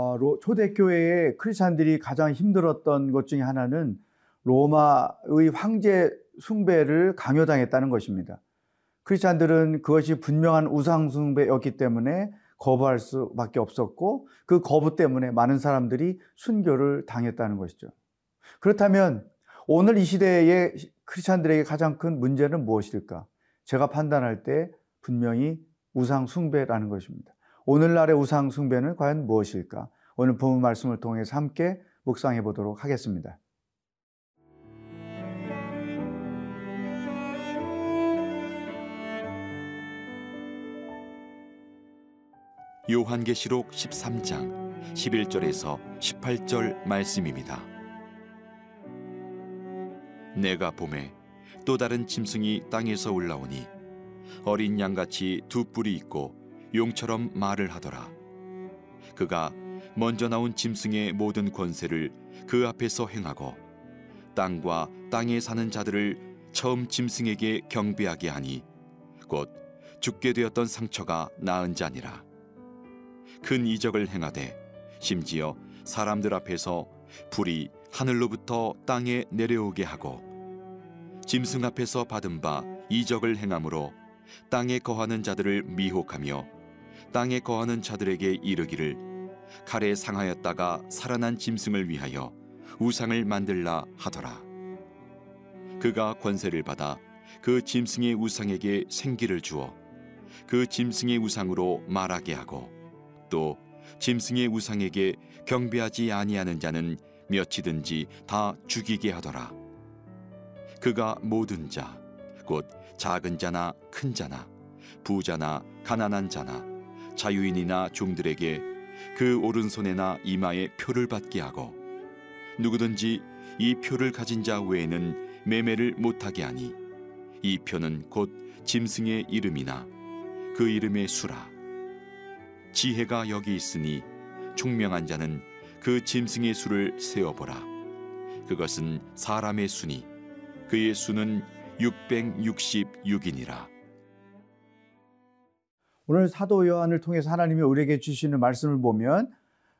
어, 초대교회의 크리스찬들이 가장 힘들었던 것 중에 하나는 로마의 황제 숭배를 강요당했다는 것입니다. 크리스찬들은 그것이 분명한 우상 숭배였기 때문에 거부할 수밖에 없었고 그 거부 때문에 많은 사람들이 순교를 당했다는 것이죠. 그렇다면 오늘 이 시대의 크리스찬들에게 가장 큰 문제는 무엇일까? 제가 판단할 때 분명히 우상 숭배라는 것입니다. 오늘날의 우상 숭배는 과연 무엇일까? 오늘 본문 말씀을 통해서 함께 묵상해 보도록 하겠습니다. 요한계시록 13장 11절에서 18절 말씀입니다. 내가 봄에 또 다른 짐승이 땅에서 올라오니 어린 양같이 두 뿔이 있고 용처럼 말을 하더라. 그가 먼저 나온 짐승의 모든 권세를 그 앞에서 행하고 땅과 땅에 사는 자들을 처음 짐승에게 경배하게 하니 곧 죽게 되었던 상처가 나은 자니라. 큰 이적을 행하되 심지어 사람들 앞에서 불이 하늘로부터 땅에 내려오게 하고 짐승 앞에서 받은 바 이적을 행함으로 땅에 거하는 자들을 미혹하며 땅에 거하는 자들에게 이르기를 칼에 상하였다가 살아난 짐승을 위하여 우상을 만들라 하더라. 그가 권세를 받아 그 짐승의 우상에게 생기를 주어 그 짐승의 우상으로 말하게 하고 또 짐승의 우상에게 경배하지 아니하는 자는 몇이든지 다 죽이게 하더라. 그가 모든 자, 곧 작은 자나 큰 자나 부자나 가난한 자나 자유인이나 종들에게 그 오른손에나 이마에 표를 받게 하고 누구든지 이 표를 가진 자 외에는 매매를 못하게 하니 이 표는 곧 짐승의 이름이나 그 이름의 수라 지혜가 여기 있으니 총명한 자는 그 짐승의 수를 세어보라. 그것은 사람의 수니 그의 수는 666이니라. 오늘 사도 요한을 통해서 하나님이 우리에게 주시는 말씀을 보면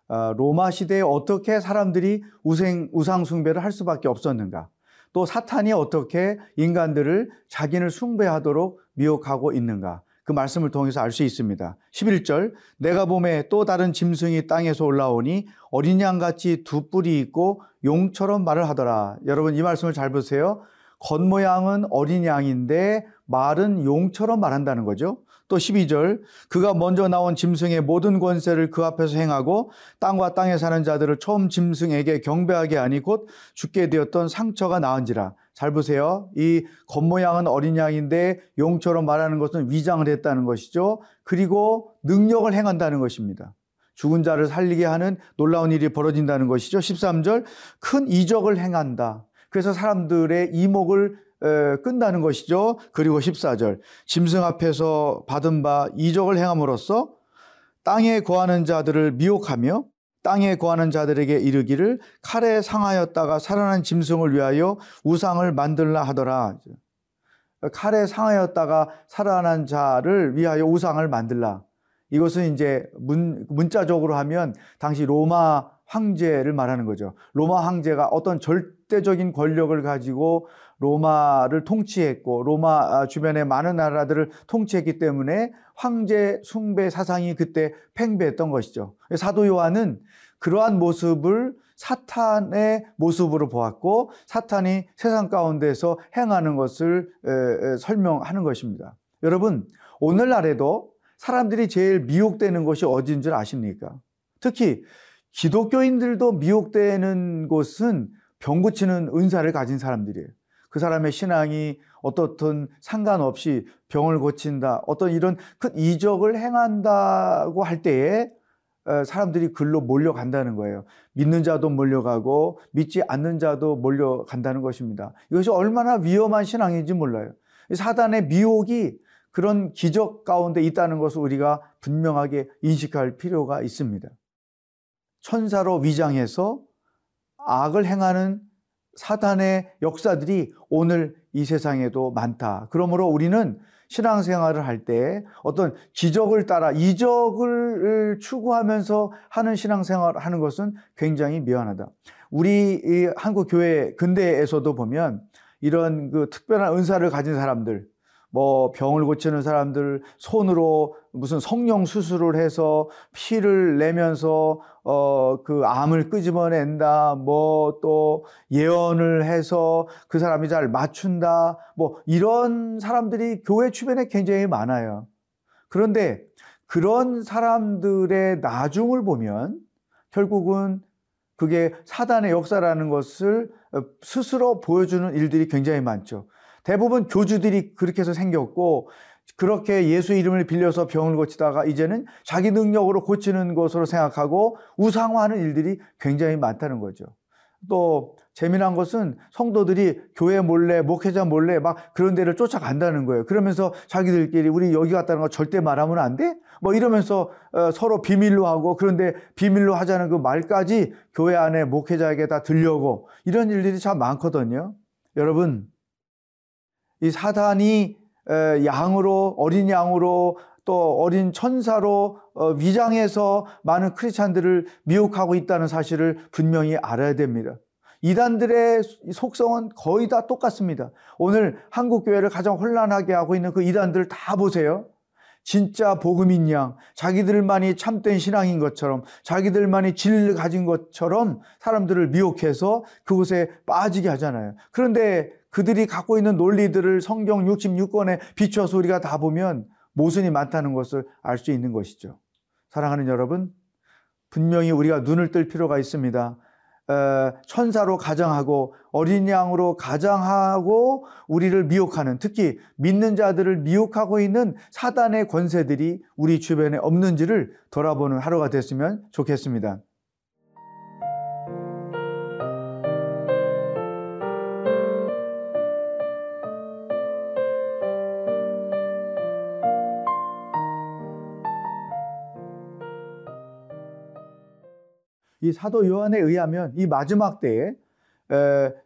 어, 로마 시대에 어떻게 사람들이 우생, 우상 숭배를 할 수밖에 없었는가? 또 사탄이 어떻게 인간들을 자기를 숭배하도록 미혹하고 있는가? 그 말씀을 통해서 알 수 있습니다. 11절 내가 봄에 또 다른 짐승이 땅에서 올라오니 어린 양같이 두 뿔이 있고 용처럼 말을 하더라. 여러분 이 말씀을 잘 보세요. 겉모양은 어린 양인데 말은 용처럼 말한다는 거죠. 또 12절 그가 먼저 나온 짐승의 모든 권세를 그 앞에서 행하고 땅과 땅에 사는 자들을 처음 짐승에게 경배하게 하니 곧 죽게 되었던 상처가 나은지라 잘 보세요. 이 겉모양은 어린 양인데 용처럼 말하는 것은 위장을 했다는 것이죠. 그리고 능력을 행한다는 것입니다. 죽은 자를 살리게 하는 놀라운 일이 벌어진다는 것이죠. 13절 큰 이적을 행한다. 그래서 사람들의 이목을 끈다는 것이죠. 그리고 14절 짐승 앞에서 받은 바 이적을 행함으로써 땅에 거하는 자들을 미혹하며 땅에 거하는 자들에게 이르기를 칼에 상하였다가 살아난 짐승을 위하여 우상을 만들라 하더라. 칼에 상하였다가 살아난 자를 위하여 우상을 만들라. 이것은 이제 문, 문자적으로 하면 당시 로마 황제를 말하는 거죠. 로마 황제가 어떤 절대적인 권력을 가지고 로마를 통치했고 로마 아, 주변의 많은 나라들을 통치했기 때문에 황제 숭배 사상이 그때 팽배했던 것이죠. 사도 요한은 그러한 모습을 사탄의 모습으로 보았고 사탄이 세상 가운데서 행하는 것을 설명하는 것입니다. 여러분, 오늘날에도 사람들이 제일 미혹되는 것이 어디인 줄 아십니까? 특히 기독교인들도 미혹되는 곳은 병 고치는 은사를 가진 사람들이에요. 그 사람의 신앙이 어떻든 상관없이 병을 고친다, 어떤 이런 큰 이적을 행한다고 할 때에 사람들이 글로 몰려간다는 거예요. 믿는 자도 몰려가고 믿지 않는 자도 몰려간다는 것입니다. 이것이 얼마나 위험한 신앙인지 몰라요. 사단의 미혹이 그런 기적 가운데 있다는 것을 우리가 분명하게 인식할 필요가 있습니다. 천사로 위장해서 악을 행하는 사단의 역사들이 오늘 이 세상에도 많다. 그러므로 우리는 신앙생활을 할 때 어떤 기적을 따라 이적을 추구하면서 하는 신앙생활을 하는 것은 굉장히 미안하다. 우리 한국 교회 근대에서도 보면 이런 그 특별한 은사를 가진 사람들, 뭐 병을 고치는 사람들 손으로 무슨 성령 수술을 해서 피를 내면서 어 그 암을 끄집어낸다 뭐 또 예언을 해서 그 사람이 잘 맞춘다 뭐 이런 사람들이 교회 주변에 굉장히 많아요. 그런데 그런 사람들의 나중을 보면 결국은 그게 사단의 역사라는 것을 스스로 보여주는 일들이 굉장히 많죠. 대부분 교주들이 그렇게 해서 생겼고 그렇게 예수 이름을 빌려서 병을 고치다가 이제는 자기 능력으로 고치는 것으로 생각하고 우상화하는 일들이 굉장히 많다는 거죠. 또 재미난 것은 성도들이 교회 몰래 목회자 몰래 막 그런 데를 쫓아간다는 거예요. 그러면서 자기들끼리 우리 여기 갔다는 거 절대 말하면 안 돼? 뭐 이러면서 어, 서로 비밀로 하고 그런데 비밀로 하자는 그 말까지 교회 안에 목회자에게 다 들려오고 이런 일들이 참 많거든요. 여러분 이 사단이 양으로 어린 양으로 또 어린 천사로 어, 위장해서 많은 크리스찬들을 미혹하고 있다는 사실을 분명히 알아야 됩니다. 이단들의 속성은 거의 다 똑같습니다. 오늘 한국 교회를 가장 혼란하게 하고 있는 그 이단들 다 보세요. 진짜 복음인 양, 자기들만이 참된 신앙인 것처럼, 자기들만이 진리를 가진 것처럼 사람들을 미혹해서 그곳에 빠지게 하잖아요. 그런데 그들이 갖고 있는 논리들을 성경 66권에 비춰서 우리가 다 보면 모순이 많다는 것을 알 수 있는 것이죠. 사랑하는 여러분, 분명히 우리가 눈을 뜰 필요가 있습니다. 천사로 가장하고 어린 양으로 가장하고 우리를 미혹하는 특히 믿는 자들을 미혹하고 있는 사단의 권세들이 우리 주변에 없는지를 돌아보는 하루가 됐으면 좋겠습니다. 이 사도 요한에 의하면 이 마지막 때에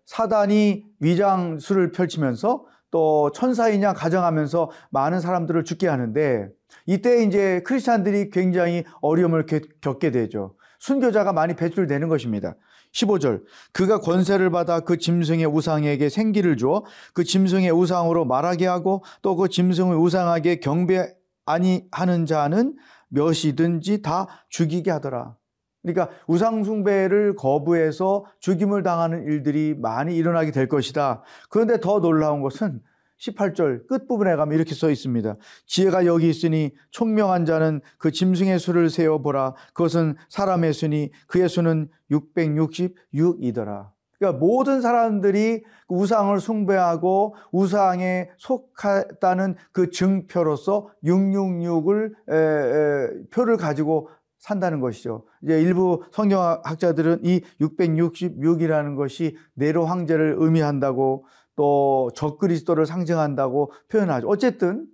사단이 위장술을 펼치면서 또 천사이냐 가정하면서 많은 사람들을 죽게 하는데 이때 이제 크리스찬들이 굉장히 어려움을 겪게 되죠. 순교자가 많이 배출되는 것입니다. 15절. 그가 권세를 받아 그 짐승의 우상에게 생기를 주어 그 짐승의 우상으로 말하게 하고 또 그 짐승의 우상에게 경배 아니 하는 자는 몇이든지 다 죽이게 하더라. 그러니까 우상숭배를 거부해서 죽임을 당하는 일들이 많이 일어나게 될 것이다. 그런데 더 놀라운 것은 18절 끝부분에 가면 이렇게 써 있습니다. 지혜가 여기 있으니 총명한 자는 그 짐승의 수를 세어보라. 그것은 사람의 수니 그의 수는 666이더라. 그러니까 모든 사람들이 그 우상을 숭배하고 우상에 속했다는 그 증표로서 666을 에, 에, 표를 가지고 산다는 것이죠. 이제 일부 성경학자들은 이 666이라는 것이 네로 황제를 의미한다고 또 적그리스도를 상징한다고 표현하죠. 어쨌든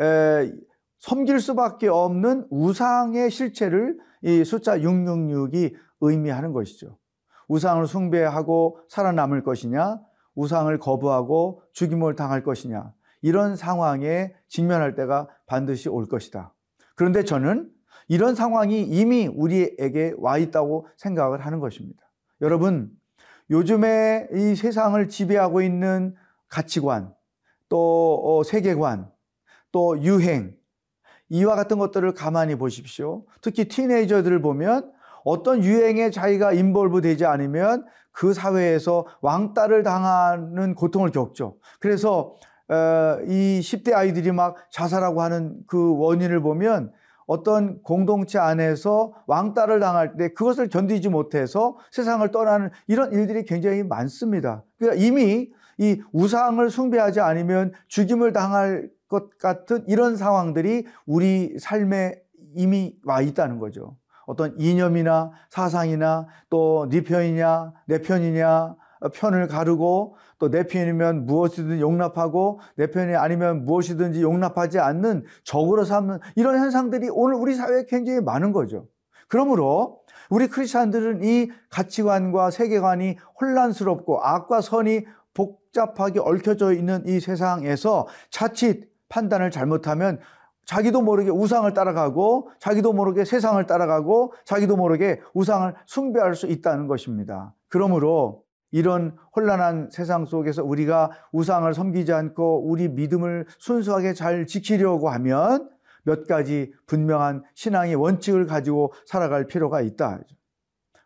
에, 섬길 수밖에 없는 우상의 실체를 이 숫자 666이 의미하는 것이죠. 우상을 숭배하고 살아남을 것이냐, 우상을 거부하고 죽임을 당할 것이냐, 이런 상황에 직면할 때가 반드시 올 것이다. 그런데 저는 이런 상황이 이미 우리에게 와 있다고 생각을 하는 것입니다. 여러분, 요즘에 이 세상을 지배하고 있는 가치관, 또 어, 세계관, 또 유행, 이와 같은 것들을 가만히 보십시오. 특히 티네이저들을 보면 어떤 유행에 자기가 인볼브 되지 않으면 그 사회에서 왕따를 당하는 고통을 겪죠. 그래서 어, 이 10대 아이들이 막 자살하고 하는 그 원인을 보면 어떤 공동체 안에서 왕따를 당할 때 그것을 견디지 못해서 세상을 떠나는 이런 일들이 굉장히 많습니다. 그러니까 이미 이 우상을 숭배하지 않으면 죽임을 당할 것 같은 이런 상황들이 우리 삶에 이미 와 있다는 거죠. 어떤 이념이나 사상이나 또 네 편이냐 내 편이냐 편을 가르고 또 내 편이면 무엇이든 용납하고 내 편이 아니면 무엇이든지 용납하지 않는 적으로 삼는 이런 현상들이 오늘 우리 사회에 굉장히 많은 거죠. 그러므로 우리 크리스찬들은 이 가치관과 세계관이 혼란스럽고 악과 선이 복잡하게 얽혀져 있는 이 세상에서 자칫 판단을 잘못하면 자기도 모르게 우상을 따라가고 자기도 모르게 세상을 따라가고 자기도 모르게 우상을 숭배할 수 있다는 것입니다. 그러므로 이런 혼란한 세상 속에서 우리가 우상을 섬기지 않고 우리 믿음을 순수하게 잘 지키려고 하면 몇 가지 분명한 신앙의 원칙을 가지고 살아갈 필요가 있다.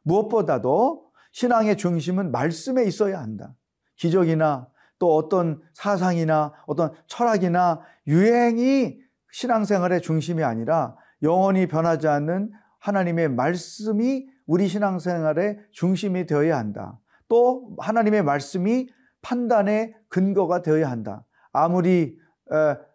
무엇보다도 신앙의 중심은 말씀에 있어야 한다. 기적이나 또 어떤 사상이나 어떤 철학이나 유행이 신앙생활의 중심이 아니라 영원히 변하지 않는 하나님의 말씀이 우리 신앙생활의 중심이 되어야 한다. 또 하나님의 말씀이 판단의 근거가 되어야 한다. 아무리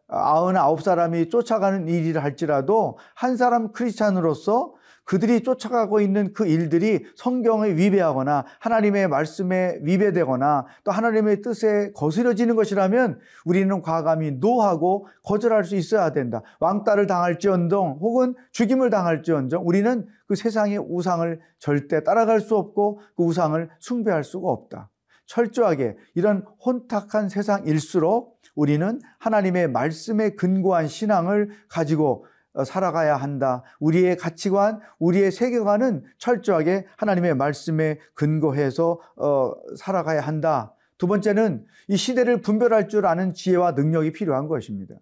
아흔 아홉 사람이 쫓아가는 일이라 할지라도 한 사람 크리스찬으로서 그들이 쫓아가고 있는 그 일들이 성경에 위배하거나 하나님의 말씀에 위배되거나 또 하나님의 뜻에 거스려지는 것이라면 우리는 과감히 노하고 거절할 수 있어야 된다. 왕따를 당할지언정 혹은 죽임을 당할지언정 우리는 그 세상의 우상을 절대 따라갈 수 없고 그 우상을 숭배할 수가 없다. 철저하게 이런 혼탁한 세상일수록 우리는 하나님의 말씀에 근거한 신앙을 가지고 어, 살아가야 한다. 우리의 가치관, 우리의 세계관은 철저하게 하나님의 말씀에 근거해서 어, 살아가야 한다. 두 번째는 이 시대를 분별할 줄 아는 지혜와 능력이 필요한 것입니다.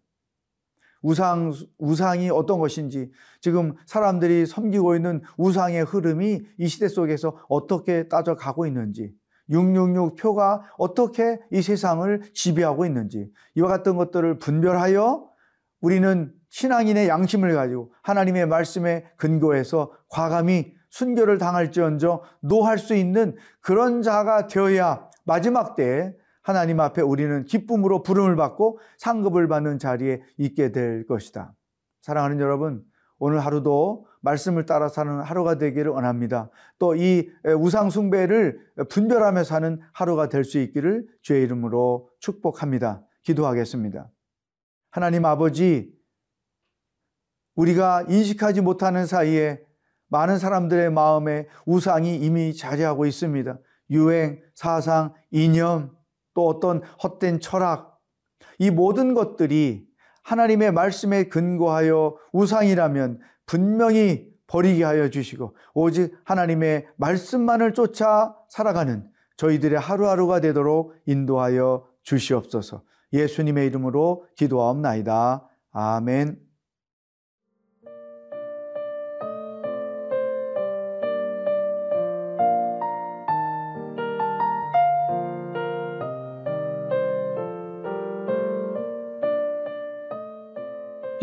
우상, 우상이 어떤 것인지, 지금 사람들이 섬기고 있는 우상의 흐름이 이 시대 속에서 어떻게 따져가고 있는지, 666 표가 어떻게 이 세상을 지배하고 있는지, 이와 같은 것들을 분별하여 우리는 신앙인의 양심을 가지고 하나님의 말씀에 근거해서 과감히 순교를 당할지언정 노할 수 있는 그런 자가 되어야 마지막 때에 하나님 앞에 우리는 기쁨으로 부름을 받고 상급을 받는 자리에 있게 될 것이다. 사랑하는 여러분, 오늘 하루도 말씀을 따라 사는 하루가 되기를 원합니다. 또 이 우상 숭배를 분별하며 사는 하루가 될 수 있기를 주의 이름으로 축복합니다. 기도하겠습니다. 하나님 아버지, 우리가 인식하지 못하는 사이에 많은 사람들의 마음에 우상이 이미 자리하고 있습니다. 유행, 사상, 이념, 또 어떤 헛된 철학, 이 모든 것들이 하나님의 말씀에 근거하여 우상이라면 분명히 버리게 하여 주시고 오직 하나님의 말씀만을 쫓아 살아가는 저희들의 하루하루가 되도록 인도하여 주시옵소서. 예수님의 이름으로 기도하옵나이다. 아멘.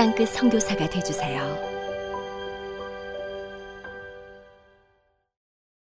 땅끝 성교사가 되주세요